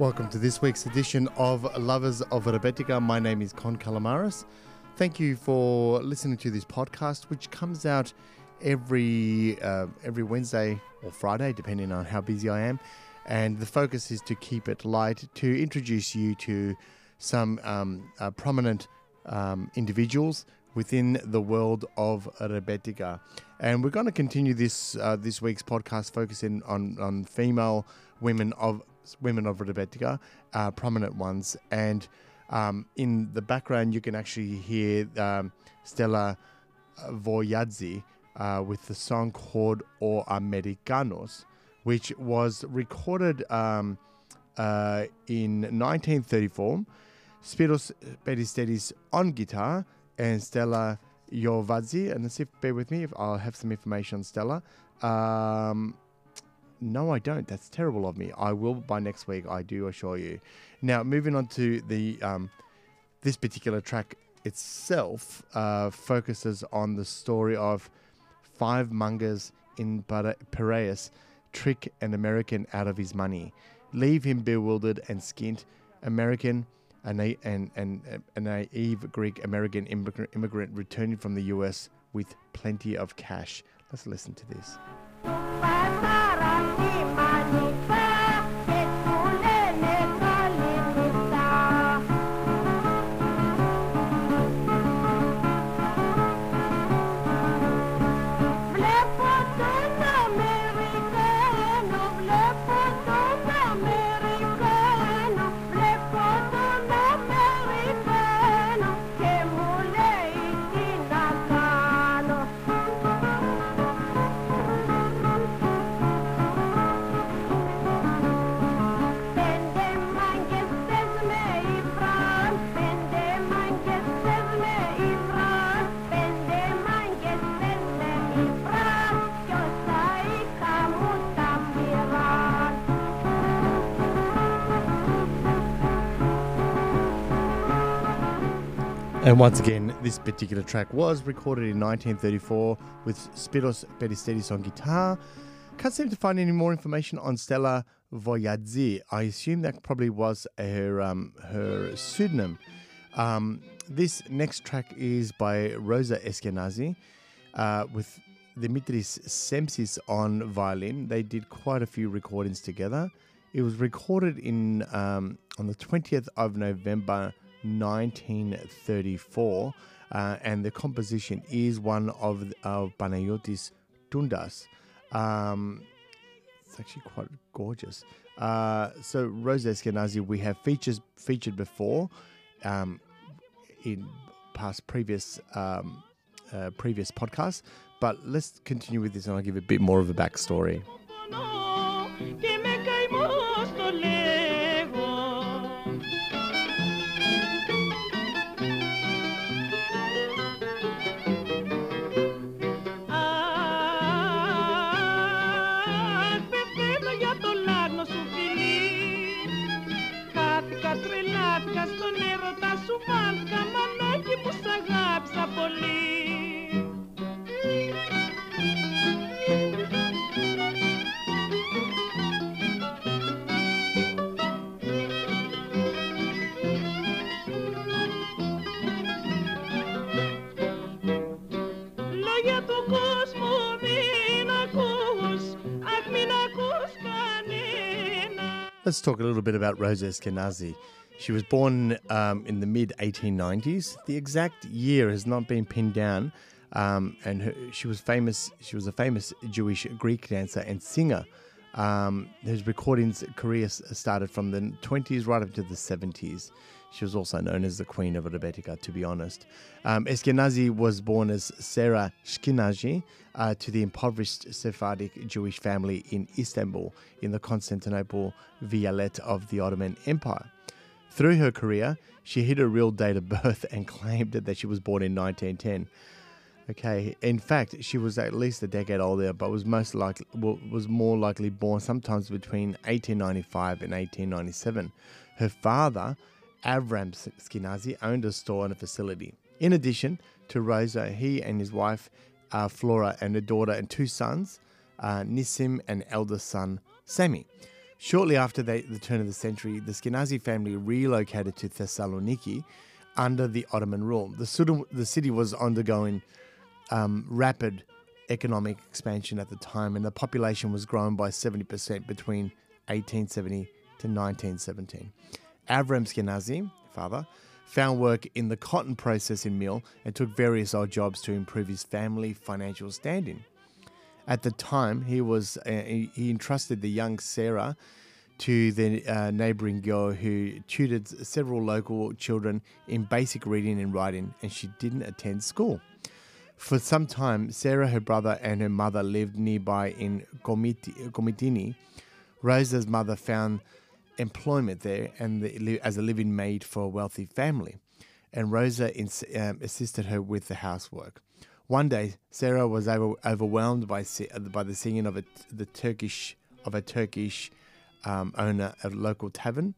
Welcome to this week's edition of Lovers of Rebetika. My name is Con Calamaris. Thank you for listening to this podcast, which comes out every uh, every Wednesday or Friday, depending on how busy I am. And the focus is to keep it light, to introduce you to some um, uh, prominent um, individuals within the world of Rebetika. And we're going to continue this uh, this week's podcast focusing on, on female women of women of Rebetika, uh, prominent ones. And um, in the background, you can actually hear um, Stella Voyadzi uh, with the song called O Americanos, which was recorded um, uh, in 1934. Spiros Peristeris on guitar and Stella Jovadzi. And let's see bear with me if I'll have some information on Stella. Um, no, I don't. That's terrible of me. I will by next week. I do assure you. Now, moving on to the um, this particular track itself, uh, focuses on the story of five mongers in Piraeus trick an American out of his money, leave him bewildered and skint. American, a na- and, and, a naive Greek American immigrant, immigrant returning from the US with plenty of cash. Let's listen to this. And once again, this particular track was recorded in 1934 with Spiros Peristeris on guitar. Can't seem to find any more information on Stella Voyadzi. I assume that probably was her um, her pseudonym. Um, this next track is by Rosa Eskenazi uh, with Dimitris Semsis on violin. They did quite a few recordings together. It was recorded in um, on the 20th of November 1934, uh, and the composition is one of, of Panayotis Tundas. Um, it's actually quite gorgeous. Uh, so Rose Eskenazi, we have features featured before um, in past previous um, uh, previous podcasts, but let's continue with this, and I'll give a bit more of a backstory. Let's talk a little bit about Rosa Eskenazi. She was born um, in the mid 1890s. The exact year has not been pinned down, um, and her, she was famous. She was a famous Jewish Greek dancer and singer. Um, his recordings career started from the 20s right up to the 70s. She was also known as the Queen of Rebetika, to be honest. Um, Eskenazi was born as Sarah Shkinazi uh, to the impoverished Sephardic Jewish family in Istanbul in the Constantinople vilayet of the Ottoman Empire. Through her career, she hid her real date of birth and claimed that she was born in 1910. Okay, in fact, she was at least a decade older, but was most likely was more likely born sometimes between 1895 and 1897. Her father Avram Skinazi owned a store and a facility. In addition to Rosa, he and his wife uh, Flora and a daughter and two sons, uh, Nissim and eldest son Semi. Shortly after the turn of the century, the Skinazi family relocated to Thessaloniki under the Ottoman rule. The, the city was undergoing um, rapid economic expansion at the time, and the population was grown by 70% between 1870 to 1917. Avram Skenazy, father, found work in the cotton processing mill and took various odd jobs to improve his family financial standing. At the time, he was uh, he entrusted the young Sarah to the uh, neighboring girl who tutored several local children in basic reading and writing, and she didn't attend school. For some time, Sarah, her brother, and her mother lived nearby in Komotini. Rosa's mother found employment there and the, as a living maid for a wealthy family, and Rosa ins, um, assisted her with the housework. One day, Sarah was over, overwhelmed by by the singing of a, the Turkish of a Turkish um, owner of a local tavern.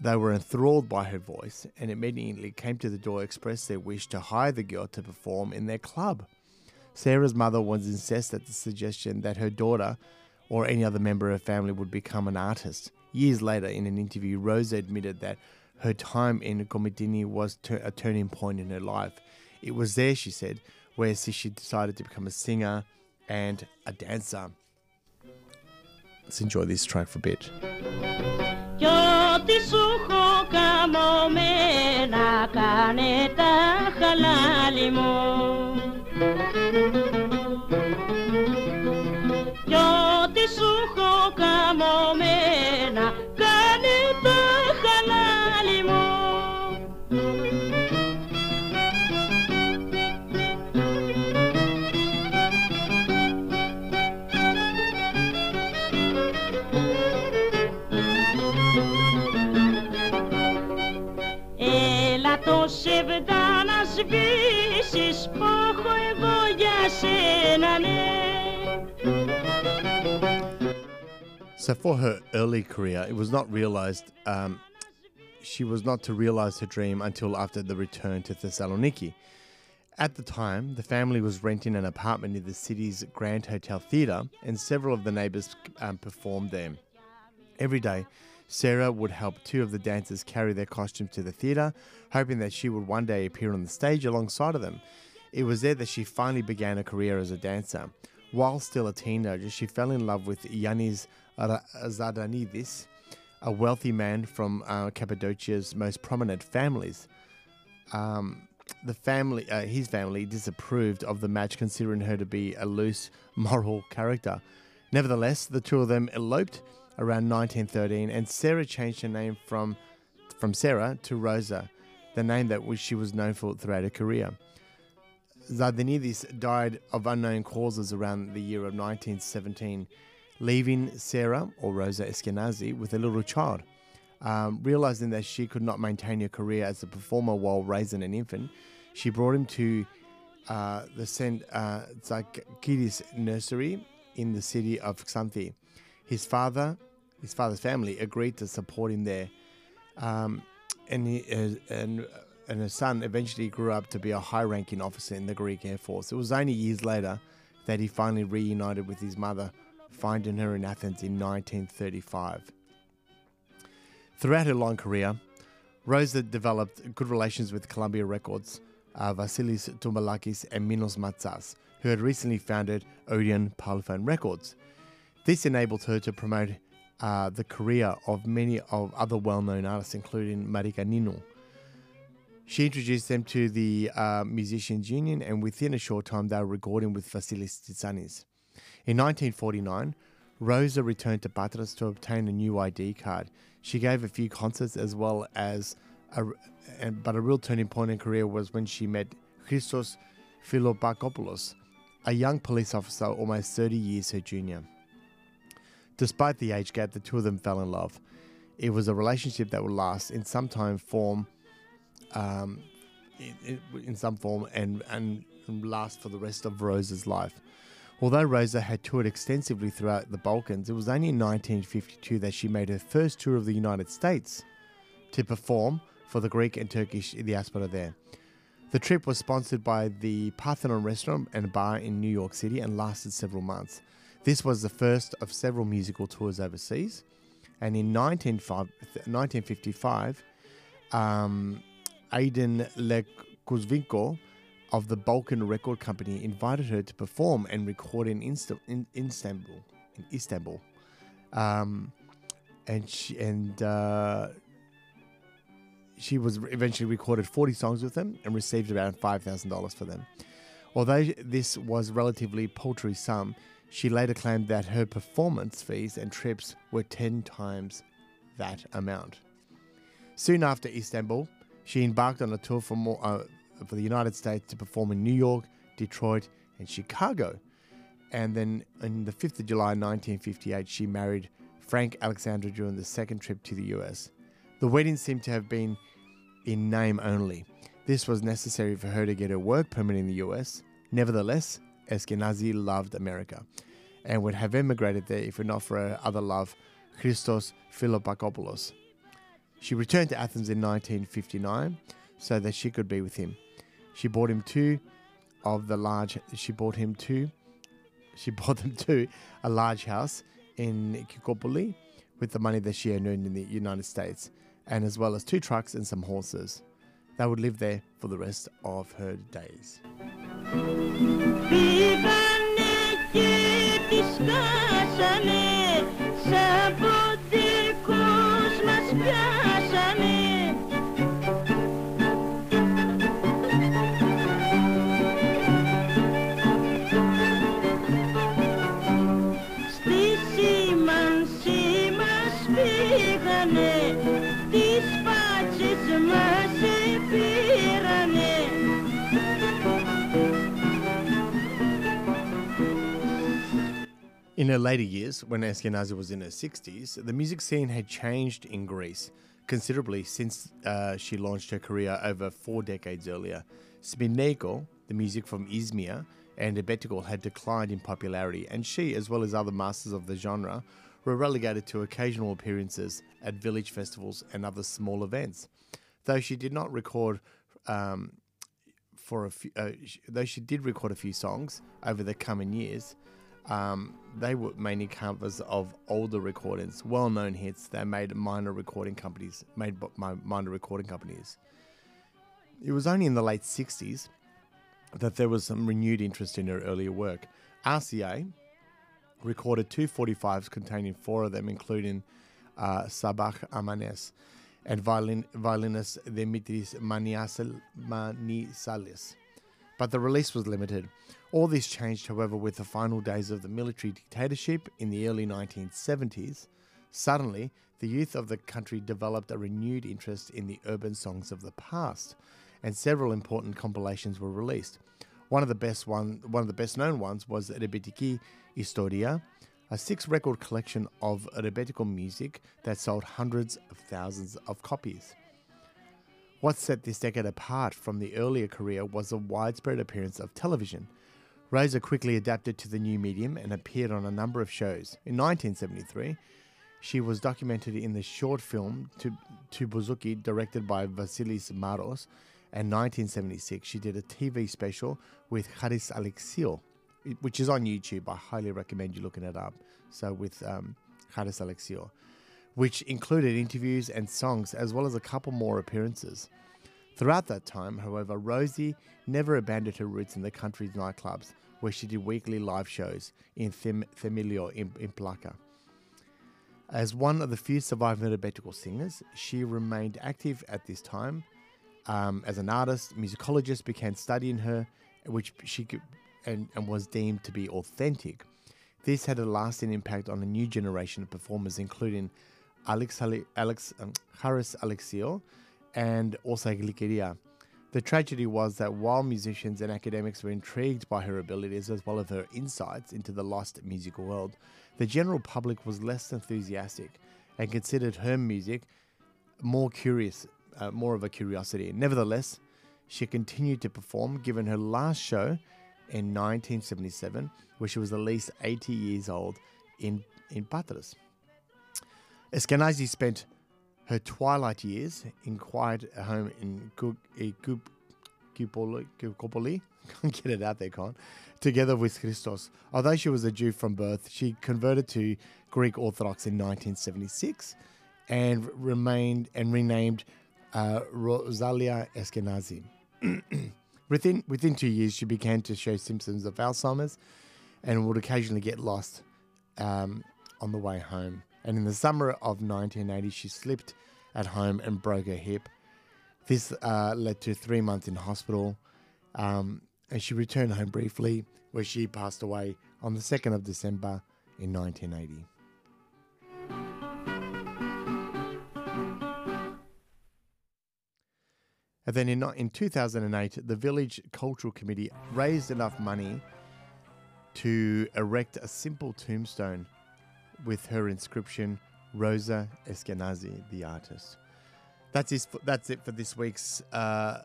They were enthralled by her voice and immediately came to the door, expressed their wish to hire the girl to perform in their club. Sarah's mother was incensed at the suggestion that her daughter or any other member of her family would become an artist. Years later, in an interview, Rosa admitted that her time in Gomitini was ter- a turning point in her life. It was there, she said, where she decided to become a singer and a dancer. Let's enjoy this track for a bit. έχω καμωμένα κάνε τα χαλάλι μου. Έλα το σεβδά να σβήσεις πόχο εγώ για σένα ναι. So for her early career, it was not realized. Um, she was not to realize her dream until after the return to Thessaloniki. At the time, the family was renting an apartment near the city's Grand Hotel Theatre, and several of the neighbors um, performed there. Every day, Sarah would help two of the dancers carry their costumes to the theatre, hoping that she would one day appear on the stage alongside of them. It was there that she finally began a career as a dancer. While still a teenager, she fell in love with Yanis Zadanidis, a wealthy man from uh, Cappadocia's most prominent families. Um, the family, uh, his family, disapproved of the match, considering her to be a loose, moral character. Nevertheless, the two of them eloped around 1913, and Sarah changed her name from from Sarah to Rosa, the name that she was known for throughout her career. Zardanidis died of unknown causes around the year of 1917, leaving Sarah, or Rosa Eskenazi, with a little child. Um, realizing that she could not maintain her career as a performer while raising an infant, she brought him to uh, the St. Uh, Zakidis nursery in the city of Xanthi. His father, his father's family, agreed to support him there, um, and he, uh, and and his son eventually grew up to be a high-ranking officer in the Greek Air Force. It was only years later that he finally reunited with his mother, finding her in Athens in 1935. Throughout her long career, Rosa developed good relations with Columbia Records, uh, Vasilis Tumbalakis and Minos Matsas, who had recently founded Odeon Parlophone Records. This enabled her to promote uh, the career of many of other well-known artists, including Marika Nino. She introduced them to the uh, Musicians Union, and within a short time, they were recording with Vasilis Tsitsanis. In 1949, Rosa returned to Patras to obtain a new ID card. She gave a few concerts as well as, a, but a real turning point in career was when she met Christos Philippakopoulos, a young police officer almost 30 years her junior. Despite the age gap, the two of them fell in love. It was a relationship that would last in some time form, um, in, in, some form, and, and last for the rest of Rosa's life. Although Rosa had toured extensively throughout the Balkans, it was only in 1952 that she made her first tour of the United States to perform for the Greek and Turkish diaspora there. The trip was sponsored by the Parthenon restaurant and bar in New York City and lasted several months. This was the first of several musical tours overseas. And in 1955, um, Aiden Lekuzvinko of the Balkan Record Company invited her to perform and record in, Insta- in Istanbul. In Istanbul, um, and she and uh, she was eventually recorded 40 songs with them and received around $5,000 for them. Although this was relatively paltry sum, she later claimed that her performance fees and trips were 10 times that amount. Soon after Istanbul, she embarked on a tour for, more, uh, for the United States to perform in New York, Detroit, and Chicago. And then on the 5th of July 1958, she married Frank Alexander during the second trip to the US. The wedding seemed to have been in name only. This was necessary for her to get her work permit in the US. Nevertheless, Eskenazi loved America and would have emigrated there if not for her other love, Christos Philippakopoulos. She returned to Athens in 1959 so that she could be with him. She bought him two of the large. She bought him two. She bought them two a large house in Kikopoli with the money that she had earned in the United States and as well as two trucks and some horses. They would live there for the rest of her days. Her later years, when Eskenazi was in her 60s, the music scene had changed in Greece considerably since uh, she launched her career over four decades earlier. Spineko, the music from Izmir, and rebetiko had declined in popularity, and she, as well as other masters of the genre, were relegated to occasional appearances at village festivals and other small events. Though she did not record um, for a few, uh, though she did record a few songs over the coming years, um, they were mainly covers of older recordings, well-known hits they made minor recording companies made by minor recording companies. It was only in the late '60s that there was some renewed interest in her earlier work. RCA recorded two 45s containing four of them, including uh, Sabach Amanes and violin, violinist Dimitris Manisalis. But the release was limited. All this changed, however, with the final days of the military dictatorship in the early 1970s. Suddenly, the youth of the country developed a renewed interest in the urban songs of the past, and several important compilations were released. One of the best one, one of the best known ones was Rebetiki Historia, a six-record collection of rebetiko music that sold hundreds of thousands of copies. What set this decade apart from the earlier career was the widespread appearance of television. Rosa quickly adapted to the new medium and appeared on a number of shows. In 1973, she was documented in the short film To Bouzouki, directed by Vasilis Maros, and 1976 she did a TV special with Haris Alexiou, which is on YouTube. I highly recommend you looking it up. So with um, Haris Alexiou, which included interviews and songs as well as a couple more appearances. Throughout that time, however, Rosie never abandoned her roots in the country's nightclubs, where she did weekly live shows in Them- Themilio in, in Plaka. As one of the few surviving rebetiko singers, she remained active at this time. Um, as an artist, musicologists began studying her, which she could, and, and was deemed to be authentic. This had a lasting impact on a new generation of performers, including Alex, Alex um, Haris Alexiou, and also Glikeria. The tragedy was that while musicians and academics were intrigued by her abilities as well as her insights into the lost musical world, the general public was less enthusiastic and considered her music more curious, uh, more of a curiosity. Nevertheless, she continued to perform, given her last show in 1977, where she was at least 80 years old in, in Patras. Eskenazi spent her twilight years in quiet home in Kupoli, Can't get it out there, Con. Together with Christos. Although she was a Jew from birth, she converted to Greek Orthodox in 1976 and remained and renamed uh, Rosalia Eskenazi. within within two years, she began to show symptoms of Alzheimer's and would occasionally get lost um, on the way home. And in the summer of 1980, she slipped at home and broke her hip. This uh, led to three months in hospital, um, and she returned home briefly, where she passed away on the 2nd of December in 1980. And then in, in 2008, the Village Cultural Committee raised enough money to erect a simple tombstone with her inscription, Rosa Eskenazi, the artist. That's, is, that's it for this week's uh,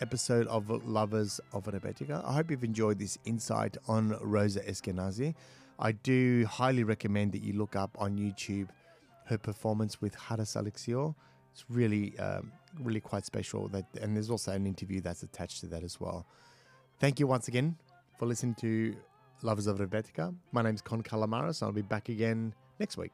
episode of Lovers of Rebetika. I hope you've enjoyed this insight on Rosa Eskenazi. I do highly recommend that you look up on YouTube her performance with Haris Alexiou. It's really, um, really quite special. That, and there's also an interview that's attached to that as well. Thank you once again for listening to Lovers of Rebetika. My name is Con Calamaris. And I'll be back again next week.